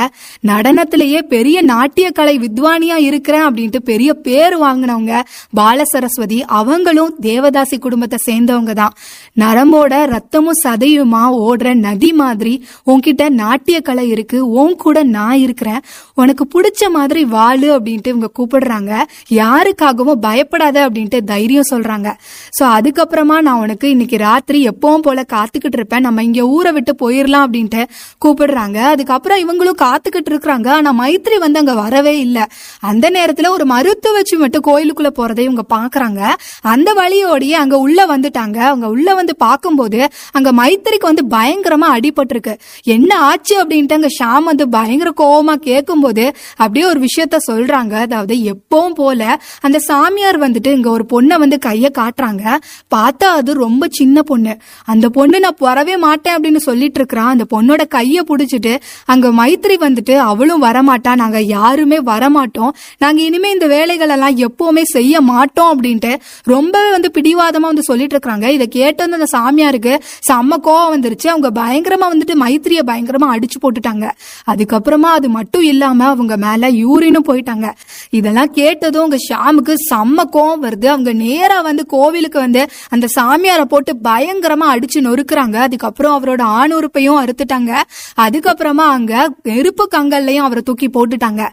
நடனத்திலேயே பெரிய நாட்டிய கலை வித்வானியா இருக்கிறேன் அப்படின்ட்டு பெரிய பேர் வாங்கினவங்க பால சரஸ்வதி அவங்களும் தேவதாசி குடும்பத்தை சேர்ந்தவங்க தான். நரம்போட ரத்தமும் சதையுமா ஓடுற நதி மாதிரி உன்கிட்ட நாட்டிய கலை இருக்கு உன் கூட நான் இருக்கிறேன். உனக்கு பிடிச்ச மாதிரி வாழு அப்படின்ட்டு இவங்க கூப்பிடுறாங்க. யாருக்காகவும் பயப்படாத அப்படின்ட்டு தைரியம் சொல்றாங்க. சோ அதுக்கப்புறமா நான் உனக்கு இன்னைக்கு ராத்திரி எப்பவும் போல காத்துக்கிட்டு இருப்பேன். நம்ம இங்க ஊரை விட்டு போயிடலாம் அப்படின்ட்டு கூப்பிடுறாங்க. அதுக்கப்புறம் இவங்களும் காத்துக்கிட்டு இருக்கிறாங்க. ஆனா மைத்ரி வந்து அங்க வரவே இல்லை. அந்த நேரத்துல ஒரு மருத்துவ வச்சு மட்டும் கோயிலுக்குள்ள போறதை இவங்க பாக்குறாங்க. அந்த வழியோடயே அங்க உள்ள வந்துட்டாங்க. அவங்க உள்ள வந்து பார்க்கும்போது அங்க மைத்திரிக்கு வந்து பயங்கரமா அடிபட்டிருக்கு. என்ன ஆச்சு அப்படின்ட்டு அங்க ஷாம் வந்து பயங்கர கோவமா கேட்கும்போது அப்படியே ஒரு விஷயத்த சொல்றாங்க. அதாவது எப்பவும் போல அந்த சாமியார் வந்துட்டு இங்க ஒரு பொண்ணை வந்து கைய காட்டுறாங்க. பார்த்தா அது ரொம்ப சின்ன பொண்ணு. அந்த பொண்ணு நான் வரவே மாட்டேன் அப்படின்னு சொல்லிட்டு இருக்கிறான். அந்த பொண்ணோட கையை பிடிச்சிட்டு அங்க மைத்திரி வந்துட்டு அவளும் வரமாட்டா. நாங்க யாருமே வரமாட்டோம். நாங்க இனிமே இந்த வேலைகள் எல்லாம் எப்பவுமே செய்ய மாட்டோம் அப்படின்ட்டு ரொம்பவே வந்து பிடிவாதமா வந்து சொல்லிட்டு இருக்கிறாங்க. இதை கேட்டு வந்து அந்த சாமியாருக்கு செம்ம கோவம் வந்துருச்சு. அவங்க பயங்கரமா வந்துட்டு மைத்திரிய பயங்கரமா அடிச்சு போட்டுட்டாங்க. அதுக்கப்புறமா அது மட்டும் இல்லாம அவங்க மேல யூரினும் போயிட்டாங்க. இதெல்லாம் கேட்டதும் உங்க ஷாமுக்கு செம்ம கோவம் வருது. அவங்க நேரா வந்து கோவிலுக்கு வந்து அந்த சாமியாரை போட்டு பயங்கரமா அடிச்சு நொறுக்குறாங்க. அதுக்கப்புறம் அவரோட ஆணுறுப்பையும் அறுத்துட்டாங்க. அதுக்கப்புறமா அங்க நெருப்பு கங்கல்லையும் அவரை தூக்கி போட்டுட்டாங்க.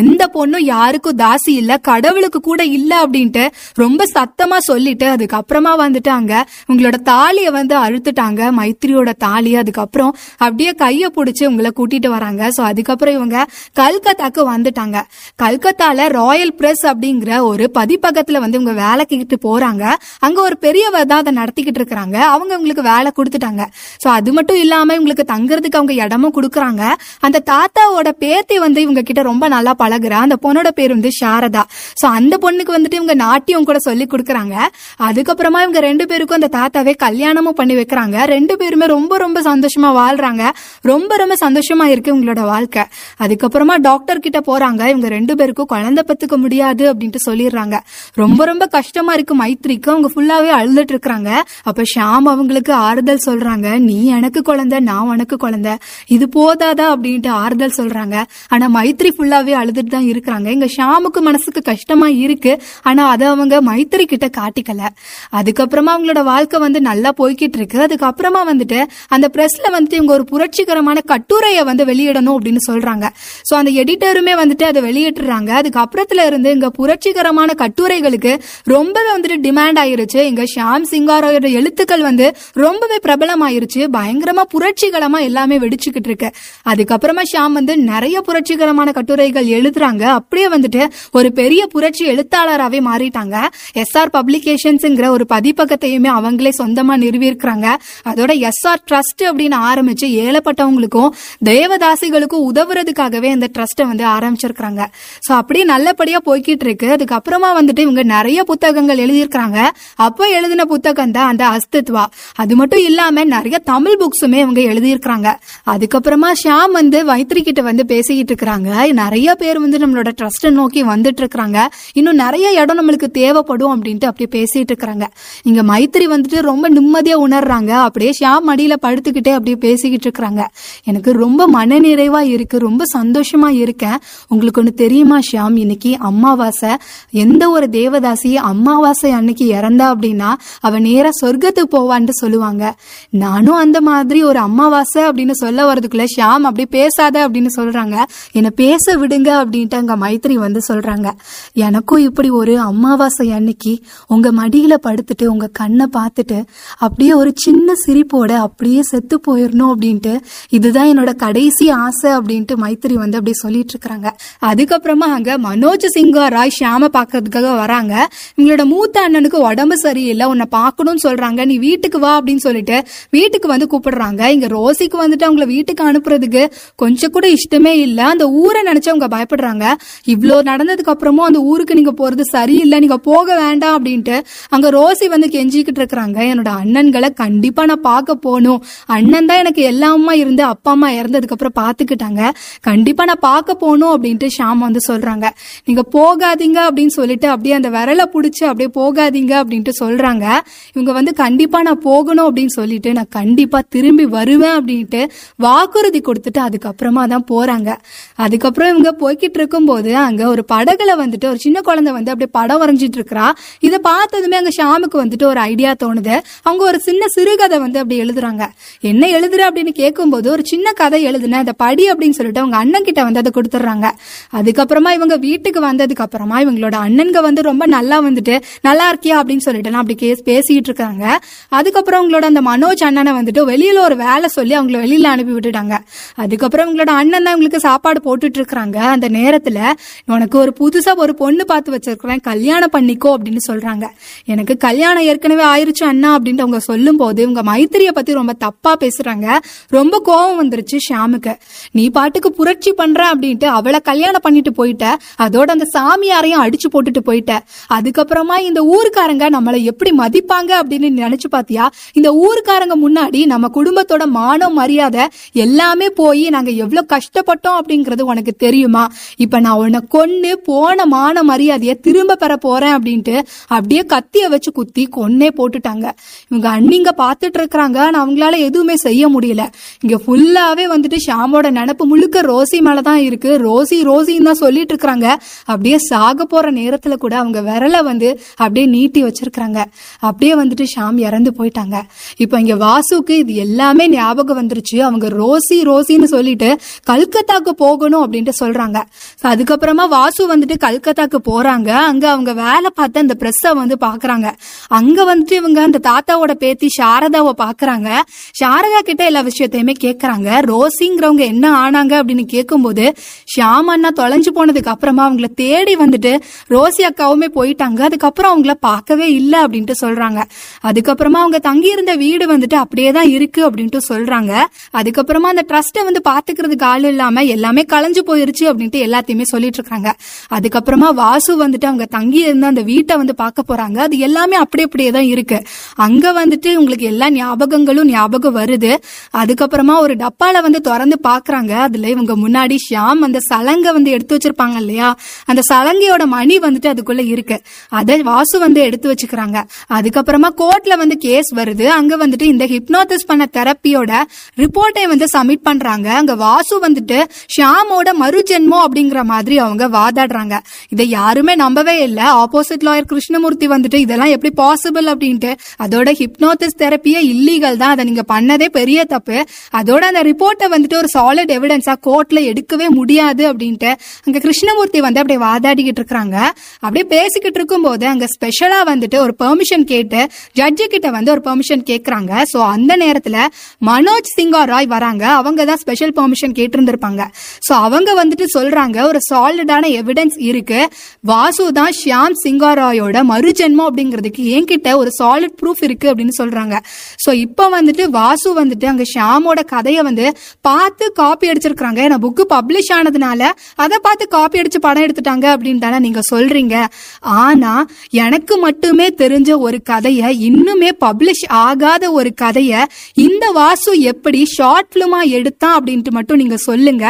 எந்த பொண்ணும் யாருக்கும் தாசி இல்ல கடவுளுக்கு கூட இல்ல அப்படின்ட்டு ரொம்ப சத்தமா சொல்லிட்டு அதுக்கப்புறமா வந்துட்டு அங்க உங்களோட தாலியை வந்து அழுத்துட்டாங்க மைத்திரியோட தாலி. அதுக்கப்புறம் அப்படியே கைய புடிச்சு உங்களை கூட்டிட்டு வராங்க. சோ அதுக்கப்புறம் இவங்க கல்கத்தாக்கு வந்துட்டாங்க. கல்கத்தால ராயல் பிரஸ் அப்படிங்கிற ஒரு பதிப்பகத்துல வந்து இவங்க வேலைக்கிட்டு போறாங்க. அங்க ஒரு பெரியவர் தான் அதை நடத்திக்கிட்டு இருக்கிறாங்க. அவங்க உங்களுக்கு வேலை கொடுத்துட்டாங்க. சோ அது மட்டும் இல்லாம இவங்களுக்கு தங்குறதுக்கு அவங்க இடமும் கொடுக்குறாங்க. அந்த தாத்தாவோட பேத்தி வந்து இவங்க கிட்ட ரொம்ப நல்லா பழகுறா. அந்த பொண்ணோட பேர் வந்து சாரதா. சோ அந்த பொண்ணுக்கு வந்துட்டு இவங்க நாட்டியம் கூட சொல்லி கொடுக்குறாங்க. அதுக்கப்புறமா இவங்க ரெண்டு பேருக்கும் அந்த தாத்தாவே கல்யாணமும் பண்ணி வைக்கிறாங்க. ரெண்டு பேருமே ரொம்ப ரொம்ப சந்தோஷமா வாழ்றாங்க. ரொம்ப ரொம்ப சந்தோஷமா இருக்கு இவங்களோட வாழ்க்கை. அதுக்கப்புறமா டாக்டர் கிட்ட போறாங்க. இவங்க ரெண்டு பேருக்கும் குழந்தை பத்துக்க முடியாது அப்படின்ட்டு சொல்லிடுறாங்க. ரொம்ப ரொம்ப கஷ்டமா இருக்கு மைத்ரிக்கு அவங்க ஃபுல்லாவே அழுதுட்டு இருக்கிறாங்க. அப்ப ஷாம் அவங்களுக்கு ஆறுதல் சொல்றாங்க. நீ எனக்கு குழந்தை நான் உனக்கு குழந்தை. இது போதாதா? அப்படின்ட்டு ஆறுதல் சொல்றாங்க. ஆனா மைத்ரி ஃபுல்லாவே அழுதுட்டு தான் இருக்கிறாங்க. எங்க ஷாமுக்கு மனசுக்கு கஷ்டமா இருக்கு. ஆனா அதை அவங்க மைத்ரி கிட்ட காட்டிக்கல. அதுக்கப்புறமா அவங்களோட வாழ்க்கை வந்து நல்லா போய்கிட்டு இருக்கு. அதுக்கப்புறமா வந்துட்டு அந்த பிரஸ்ல வந்துட்டு இவங்க ஒரு புரட்சிகரமான கட்டுரையை வந்து வெளியிடணும் அப்படின்னு சொல்றாங்க. சோ அந்த எடிட்டருமே வந்துட்டு அதை வெளியிட்டுறாங்க. அதுக்கப்புறத்துல இருந்து இங்க புரட்சிகரமான கட்டுரைகளுக்கு ரொம்பவே வந்துட்டு டிமாண்ட் ஆயிருச்சு. இங்க ஷாம் சிங்காரோட எழுத்துக்கள் வந்து ரொம்பவே பிரபலமாயிருச்சு ஆயிருச்சு. பயங்கரமா புரட்சிகரமா எல்லாமே வெடிச்சுக்கிட்டு இருக்கு. அதுக்கப்புறமா ஷாம் வந்து நிறைய புரட்சிகரமான கட்டுரைகள் எழுதுறாங்க. அப்படியே வந்துட்டு ஒரு பெரிய புரட்சி எழுத்தாளராகவே மாறிட்டாங்க. எஸ்ஆர் பப்ளிகேஷன்ஸ்ங்கிற ஒரு பதிப்பகத்தையுமே அவங்களே சொந்தமா நிறுவியிருக்கிறாங்க. அதோட எஸ்ஆர் ட்ரஸ்ட் அப்படின்னு ஆரம்பிச்சு ஏழப்பட்டவங்களுக்கும் தேவதாசிகளுக்கும் உதவுறதுக்காகவே இந்த ட்ரஸ்ட்டை வந்து ஆரம்பிச்சிருக்கிறாங்க. ஸோ அப்படியே நல்லபடியா போய்கிட்டு இருக்கு. அதுக்கப்புறமா வந்துட்டு இவங்க நிறைய புத்தகங்கள் எழுதியிருக்கிறாங்க. அப்போ எழுதின புத்தகம் தான் அந்த அஸ்தித்வா. அது மட்டும் இல்லாம நிறைய தமிழ் புக்ஸுமே இவங்க எழுதியிருக்கிறாங்க. அதுக்கப்புறமா ஷியாம் வந்து வைத்திரி கிட்ட வந்து பேசிக்கிட்டு இருக்கிறாங்க. நிறைய பேர் வந்து நம்மளோட ட்ரஸ்ட்டை நோக்கி வந்துட்டு இருக்கிறாங்க. இன்னும் நிறைய இடம் நம்மளுக்கு தேவைப்படும் அப்படின்ட்டு அப்படியே பேசிட்டு இருக்கிறாங்க. இங்க மைத்திரி வந்துட்டு ரொம்ப நிம்மதியா உணர்றாங்க. அப்படியே ஷாம் மடியில படுத்துக்கிட்டே அப்படியே பேசிக்கிட்டு இருக்கிறாங்க. எனக்கு ரொம்ப மனநிறைவா இருக்கு. ரொம்ப சந்தோஷமா இருக்கேன். உங்களுக்கு ஒண்ணு தெரியுமா ஷியாம்? இன்னைக்கு அமாவாசை எந்த ஒரு தேவதாசி அமாவாசை அன்னைக்கு இறந்தா அப்படின்னா அவ நேரா சொர்க்கத்துக்கு போவான்னு சொல்லுவாங்க. நான் நானும் அந்த மாதிரி ஒரு அமாவாசை அப்படின்னு சொல்ல வரதுக்குள்ள ஷியாம் அப்படி பேசாத அப்படின்னு சொல்றாங்க. என்னை பேச விடுங்க அப்படின்ட்டு அங்க மைத்திரி வந்து சொல்றாங்க. எனக்கும் இப்படி ஒரு அமாவாசை அன்னைக்கு உங்க மடியில படுத்துட்டு உங்க கண்ணை பார்த்துட்டு அப்படியே ஒரு சின்ன சிரிப்போட அப்படியே செத்து போயிடணும் அப்படின்ட்டு இதுதான் என்னோட கடைசி ஆசை அப்படின்ட்டு மைத்திரி வந்து அப்படியே சொல்லிட்டு இருக்கிறாங்க. அதுக்கப்புறமா அங்க மனோஜ் சிங்கா ராய் ஷியாம பாக்குறதுக்காக வராங்க. இவங்களோட மூத்த அண்ணனுக்கு உடம்பு சரியில்லை உன்னை பார்க்கணும்னு சொல்றாங்க. நீ வீட்டுக்கு வா அப்படின்னு சொல்லிட்டு வீட்டுக்கு வந்து கூப்பிடுறாங்க. இங்க ரோசிக்கு வந்துட்டு அவங்கள வீட்டுக்கு அனுப்புறதுக்கு கொஞ்சம் கூட இஷ்டமே இல்ல. அந்த ஊரை நினைச்சு அவங்க பயப்படுறாங்க. இவ்வளோ நடந்ததுக்கு அப்புறமும் அந்த ஊருக்கு நீங்க போறது சரியில்லை. நீங்க போக வேண்டாம் அப்படின்ட்டு அங்க ரோசி வந்து கெஞ்சிக்கிட்டு இருக்கிறாங்க. என்னோட அண்ணன்களை கண்டிப்பா நான் பார்க்க போகணும். அண்ணன் தான் எனக்கு எல்லாமா இருந்து அப்பா அம்மா இறந்ததுக்கு அப்புறம் பாத்துக்கிட்டாங்க கண்டிப்பா நான் பார்க்க போகணும் அப்படின்ட்டு ஷாம் வந்து சொல்றாங்க. நீங்க போகாதீங்க அப்படின்னு சொல்லிட்டு அப்படியே அந்த விரலை பிடிச்சி அப்படியே போகாதீங்க அப்படின்ட்டு சொல்றாங்க. இவங்க வந்து கண்டிப்பா நான் போகணும் அப்படின்னு சொல்லிட்டு நான் கண்டிப்பா திரும்பி வருவேன் அப்படின்ட்டு வாக்குறுதி கொடுத்துட்டு அதுக்கப்புறமா தான் போறாங்க. அதுக்கப்புறம் இவங்க போய்கிட்டு இருக்கும்போது அங்க ஒரு படகுல வந்துட்டு ஒரு சின்ன குழந்தை வந்து அப்படியே படம் வரைஞ்சிட்டு இருக்கிறா. இதை பார்த்ததுமே அங்க ஷாமுக்கு வந்துட்டு ஒரு ஐடியா தோணுது. அவங்க ஒரு சின்ன சிறுகதை வந்து அப்படி எழுதுறாங்க. என்ன எழுதுற அப்படின்னு கேட்கும்போது ஒரு சின்ன கதை எழுதுன அதை படி அப்படின்னு சொல்லிட்டு அவங்க அண்ணன் கிட்ட வந்து அதை கொடுத்துட்றாங்க. அதுக்கப்புறமா இவங்க வீட்டுக்கு வந்ததுக்கு அப்புறமா இவங்களோட அண்ணன்க வந்து ரொம்ப நல்லா வந்துட்டு நல்லா இருக்கியா? அப்படின்னு சொல்லிட்டு அப்படி கேஸ் பேசிட்டு இருக்காங்க. அதுக்கப்புறம் அவங்களோட அந்த மனோஜ் அண்ணன் வந்துட்டு வெளியில ஒரு வேலை சொல்லி அவங்கள வெளியில அனுப்பி விட்டுட்டாங்க. அதுக்கப்புறம் இவங்களோட அண்ணன் தான் இவங்களுக்கு சாப்பாடு போட்டுட்டு இருக்காங்க அந்த நேரத்துல உனக்கு ஒரு புதுசா ஒரு பொண்ணு பார்த்து வச்சிருக்கிறேன். கல்யாணம் பண்ணிக்கோ அப்படின்னு சொல்றாங்க. எனக்கு கல்யாணம் ஏற்கனவே ஆயிருச்சு அண்ணா அப்படின்ட்டு அவங்க சொல்லும் போது இவங்க மைத்திரிய பத்தி ரொம்ப தப்பா பேசுறாங்க. ரொம்ப கோபம் வந்துருச்சு ஷாமுக்கு நீ பாட்டுக்கு புரட்சி பண்ற அப்படின்ட்டு அவளை கல்யாணம் பண்ணிட்டு போயிட்ட. அதோட அந்த சாமியாரையும் அடிச்சு போட்டுட்டு போயிட்ட. அதுக்கப்புறமா இந்த ஊருக்காரங்க நம்மளை எப்படி மதிப்பாங்க அப்படின்னு நினைச்சு பாத்தியா? இந்த ஊருக்காரங்க முன்னாடி நம்ம குடும்பத்தோட மானம் மரியாதை எல்லாமே போய் நாங்க எவ்வளவு கஷ்டப்பட்டோம் அப்படிங்கறது உனக்கு தெரியுமா? இப்ப நான் உன்னை கொன்னு போன மான மரியாதைய திரும்ப பெற போறேன் அப்படின்ட்டு அப்படியே கத்திய வச்சு குத்தி கொன்னே போட்டுட்டாங்க. இவங்க அண்ணிங்க பாத்துட்டு இருக்கிறாங்க. ஆனா அவங்களால எதுவுமே செய்ய முடியல. இங்க ஃபுல்லாவே வந்துட்டு ஷாமோட நினப்பு முழுக்க ரோசி மேலதான் இருக்கு. ரோசி ரோசின்னு தான் சொல்லிட்டு இருக்கிறாங்க. அப்படியே சாக போற நேரத்துல கூட அவங்க விரல வந்து அப்படியே நீட்டி வச்சிருக்கிறாங்க. அப்படியே வந்துட்டு ஷாம் இறந்து போயிட்டாங்க. இப்போ இங்க வாசுக்கு இது எல்லாமே ஞாபகம் வந்துருச்சு. அவங்க ரோசி ரோசின்னு சொல்லிட்டு கல்கத்தாக்கு போகணும் அப்படின்ட்டு சொல்றாங்க. அதுக்கப்புறமா வாசு வந்துட்டு கல்கத்தாக்கு போறாங்க. அங்க அவங்க வேலை பார்த்து அந்த பிரஸ்ஸ வந்து பாக்குறாங்க அங்க வந்துட்டு இவங்க அந்த தாத்தாவோட பேத்தி சாரதாவை பாக்குறாங்க சாரதா கிட்ட எல்லா விஷயத்தையுமே கேக்குறாங்க. ரோசிங்கிறவங்க என்ன ஆனாங்க அப்படின்னு கேட்கும்போது ஷியாம் அண்ணா தொலைஞ்சு போனதுக்கு அப்புறமா அவங்கள தேடி வந்துட்டு ரோசி அக்காவுமே போயிட்டாங்க. அதுக்கப்புறம் அவங்கள பார்க்கவே இல்லை அப்படின்ட்டு சொல்றாங்க. அதுக்கப்புறமா அவங்க தங்கி இருந்த வீடு வந்துட்டு அப்படியே தான் இருக்கு அப்படின்ட்டு சொல்றாங்க. அதுக்கப்புறமா அந்த ட்ரஸ்ட்டை வந்து பாத்துக்கிறதுக்கு ஆள் இல்லாம எல்லாமே கலைஞ்சு போயிருச்சு அப்படின்ட்டு எல்லாத்தையுமே சொல்லிட்டு இருக்காங்க. அதுக்கப்புறமா வாசு வந்துட்டு அவங்க தங்கி இருந்த அந்த வீட்டை வந்து பார்க்க போறாங்க. அது எல்லாமே அப்படியே அப்படியே தான் இருக்கு. அங்க வந்துட்டு உங்களுக்கு எல்லா ஞாபகங்களும் ஞாபகம் வருது. அதுக்கப்புறமா ஒரு டப்பால வந்து திறந்து பாக்குறாங்க. அதுல இவங்க முன்னாடி ஷியாம் அந்த சலங்கை வந்து எடுத்து வச்சிருப்பாங்க இல்லையா? அந்த சலங்கையோட மணி வந்துட்டு அதுக்குள்ள இருக்கு. அதை வாசு வந்து எடுத்து வச்சுக்கிறாங்க. அதுக்கப்புறமா கோர்ட்ல வந்து கேஸ் வருது. அங்க வந்துட்டு இந்த ஹிப்னோசிஸ் பண்ண தெரப்பியோட ரிப்போர்ட்டை வந்து சப்மிட் பண்றாங்க. அங்க வாசு வந்துட்டு ஷியாமோட மறுஜென்மோ அப்படிங்கிற மாதிரி அவங்க வாதாடுறாங்க. இதை யாருமே நம்பவே இல்ல. ஆப்போசிட் லாயர் கிருஷ்ணமூர்த்தி வந்துட்டு இதெல்லாம் எப்படி பாசிபிள் அப்படின்ட்டு அதோட ஹிப்னோதிஸ் தெரப்பியே இல்லீகல் தான். அதை நீங்க பண்ணதே பெரிய தப்பு. அதோட அந்த ரிப்போர்ட்டை வந்துட்டு ஒரு சாலிட் எவிடன்ஸா கோர்ட்ல எடுக்கவே முடியாது அப்படின்ட்டு அங்க கிருஷ்ணமூர்த்தி வந்து அப்படியே வாதாடிக்கிட்டு இருக்காங்க அப்படியே பேசிக்கிட்டு இருக்கும்போது அங்க ஸ்பெஷலா வந்துட்டு ஒரு பெர்மிஷன் கேட்டு ஜட்ஜு கிட்ட வந்து ஒரு பெர்மிஷன் கேட்கறாங்க ஸோ அந்த நேரத்துல மனோஜ் சிங்கா ராய் வராங்க. அவங்க தான் ஸ்பெஷல் பெர்மிஷன் கேட்டிருந்திருப்பாங்க. ஸோ அவங்க வந்துட்டு சொல்றாங்க ஒரு சாலிடான எவிடன்ஸ் இருக்கு. வாசு தான் ஷியாம் சிங்கா ராயோட மறுஜென்மம் அப்படிங்கிறதுக்கு என்கிட்ட ஒரு சாலிட் ப்ரூஃப் இருக்கு அப்படின்னு சொல்றாங்க. ஸோ இப்போ வந்துட்டு வாசு வந்துட்டு அங்க ஷியாமோட கதையை வந்து பார்த்து காப்பி அடிச்சிருக்காங்க ஏன்னா புக்கு பப்ளிஷ் ஆனதுனால அதை பார்த்து காப்பி அடிச்சு படம் எடுத்துட்டாங்க அப்படின்னு தானே நீங்க சொல்றீங்க. ஆனா எனக்கு மட்டுமே தெரிஞ்ச ஒரு கதையை இன்னுமே பப்ளிஷ் ஆகாத ஒரு கதை கதையை இந்த வாசு எப்படி ஷார்ட் ஃபிலிமா எடுத்தான் அப்படின்ட்டு மட்டும் நீங்க சொல்லுங்க.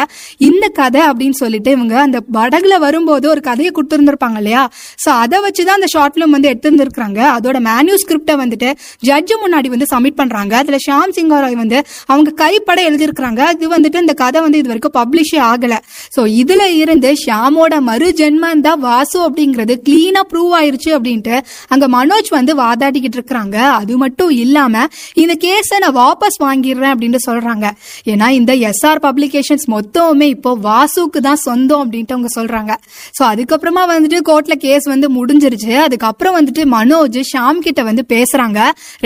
இந்த கதை அப்படின்னு சொல்லிட்டு இவங்க அந்த படகுல வரும்போது ஒரு கதையை கொடுத்துருந்துருப்பாங்க இல்லையா? சோ அதை வச்சுதான் அந்த ஷார்ட் ஃபிலிம் வந்து எடுத்திருந்திருக்காங்க அதோட மேன்யூ ஸ்கிரிப்டை வந்துட்டு ஜட்ஜு முன்னாடி வந்து சப்மிட் பண்றாங்க. அதுல ஷாம் சிங்காராய் வந்து அவங்க கைப்பட எழுதியிருக்கிறாங்க. இது வந்துட்டு இந்த கதை வந்து இது வரைக்கும் பப்ளிஷே ஆகல. சோ இதுல இருந்து ஷியாமோட மறு ஜென்மம் தான் வாசு அப்படிங்கிறது கிளீனா ப்ரூவ் ஆயிருச்சு அப்படின்ட்டு அங்க மனோஜ் வந்து வாதாடிக்கிட்டு இருக்கிறாங்க. அது மட்டும் இல்லாம இந்த கேஸை நான் வாபஸ் வாங்கிடுறேன் அப்படின்னு சொல்றாங்க. ஏன்னா இந்த எஸ்ஆர் பப்ளிகேஷன்ஸ் மொத்தமுமே இப்போ வாசுக்கு தான் சொந்தம் அப்படின்ட்டு அவங்க சொல்றாங்க. ஸோ அதுக்கப்புறமா வந்துட்டு கோர்ட்ல கேஸ் வந்து முடிஞ்சிருச்சு. அதுக்கப்புறம் வந்துட்டு மனோஜ் ஷாம் கிட்ட வந்து பேசுறாங்க.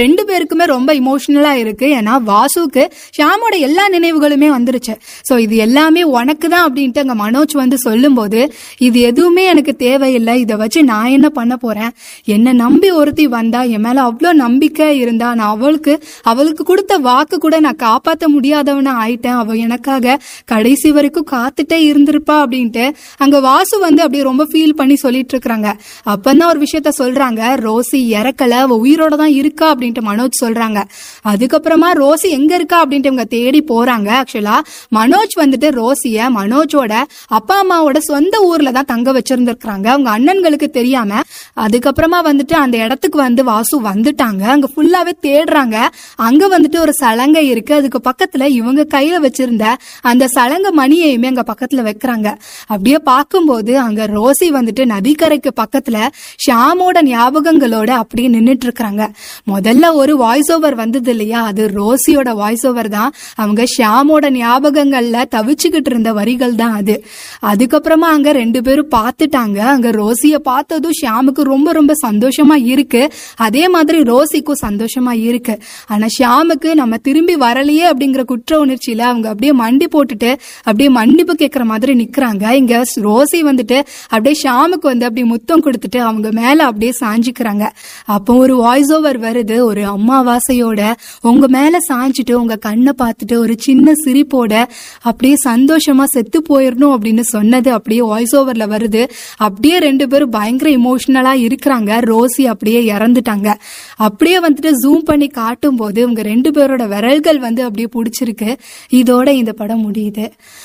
ரெண்டு பேருக்குமே ரொம்ப இமோஷனலா இருக்கு. ஏன்னா வாசுக்கு ஷாமோட எல்லா நினைவுகளுமே வந்துருச்சு. ஸோ இது எல்லாமே உனக்கு தான் அப்படின்ட்டு அங்க மனோஜ் வந்து சொல்லும்போது இது எதுவுமே எனக்கு தேவையில்லை. இதை வச்சு நான் என்ன பண்ண போறேன்? என்னை நம்பி ஒருத்தி வந்தா என் மேல அவ்வளோ நம்பிக்கை இருந்தா நான் அவளுக்கு அவளுக்கு கொடுத்த வாக்கு கூட நான் காப்பாத்த முடியாதவனா ஆயிட்டேன். அவ எனக்காக கடைசி வரைக்கும் காத்துட்டே இருந்திருப்பா அப்படின்ட்டு அங்க வாசு வந்து அப்படியே ரொம்ப ஃபீல் பண்ணி சொல்லிட்டு இருக்கிறாங்க. அப்பதான் ஒரு விஷயத்த சொல்றாங்க. ரோசி இறக்கல. அவ உயிரோட தான் இருக்கா அப்படின்ட்டு மனோஜ் சொல்றாங்க. அதுக்கப்புறமா ரோசி எங்க இருக்கா அப்படின்ட்டு இவங்க தேடி போறாங்க. ஆக்சுவலா மனோஜ் வந்துட்டு ரோசிய மனோஜோட அப்பா அம்மாவோட சொந்த ஊர்ல தான் தங்க வச்சிருந்திருக்கிறாங்க. அவங்க அண்ணன்களுக்கு தெரியாம அதுக்கப்புறமா வந்துட்டு அந்த இடத்துக்கு வந்து வாசு வந்துட்டாங்க. அங்க ஃபுல்லாவே தேடுறாங்க. அங்க வந்துட்டு ஒரு சலங்கை இருக்கு. அதுக்கு பக்கத்துல இவங்க கையில வச்சிருந்த அந்த சலங்கை மணியையுமே அங்க பக்கத்துல வைக்கிறாங்க. அப்படியே பார்க்கும்போது அங்க ரோசி வந்துட்டு நதிக்கரைக்கு பக்கத்துல ஷாமோட ஞாபகங்களோட அப்படியே நின்னுட்டு இருக்கிறாங்க முதல்ல ஒரு வாய்ஸ் ஓவர் வந்தது இல்லையா? அது ரோசியோட வாய்ஸ் ஓவர் தான். அவங்க ஷியாமோட ஞாபகங்கள்ல தவிச்சுக்கிட்டு இருந்த வரிகள் தான் அது. அதுக்கப்புறமா அங்க ரெண்டு பேரும் பார்த்துட்டாங்க. அங்க ரோசிய பார்த்ததும் ஷியாமுக்கு ரொம்ப ரொம்ப சந்தோஷமா இருக்கு. அதே மாதிரி ரோசிக்கும் சந்தோஷமா இருக்கு. ஆனா ஷியாமுக்கு நம்ம திரும்பி வரலையே அப்படிங்கிற குற்ற உணர்ச்சியில அவங்க அப்படியே மண்டி போட்டுட்டு அப்படியே மன்னிப்பு கேட்கற மாதிரி நிக்கிறாங்க. இங்க ரோசி வந்துட்டு அப்படியே ஷியாமுக்கு வந்து அப்படியே முத்தம் கொடுத்துட்டு அவங்க மேல அப்படியே சாஞ்சிக்கிறாங்க. அப்போ ஒரு வாய்ஸ் ஓவர் வருது ஒரு அம்மாவாசையோட உங்க மேல சாஞ்சிட்டு உங்க கண்ணை பார்த்துட்டு ஒரு சின்ன சிரிப்போட அப்படியே சந்தோஷமா செத்து போயிடணும் அப்படின்னு சொன்னது அப்படியே வாய்ஸ் ஓவர்ல வருது. அப்படியே ரெண்டு பேரும் பயங்கர இமோஷனலா இருக்கிறாங்க. ரோசி அப்படியே இறந்துட்டாங்க. அப்படியே வந்துட்டு ஜூம் பண்ணி காட்டும் போது உங்க ரெண்டு பேரோட விரல்கள் வந்து அப்படியே பிடிச்சிருக்கு. இதோட இந்த படம் முடியுது.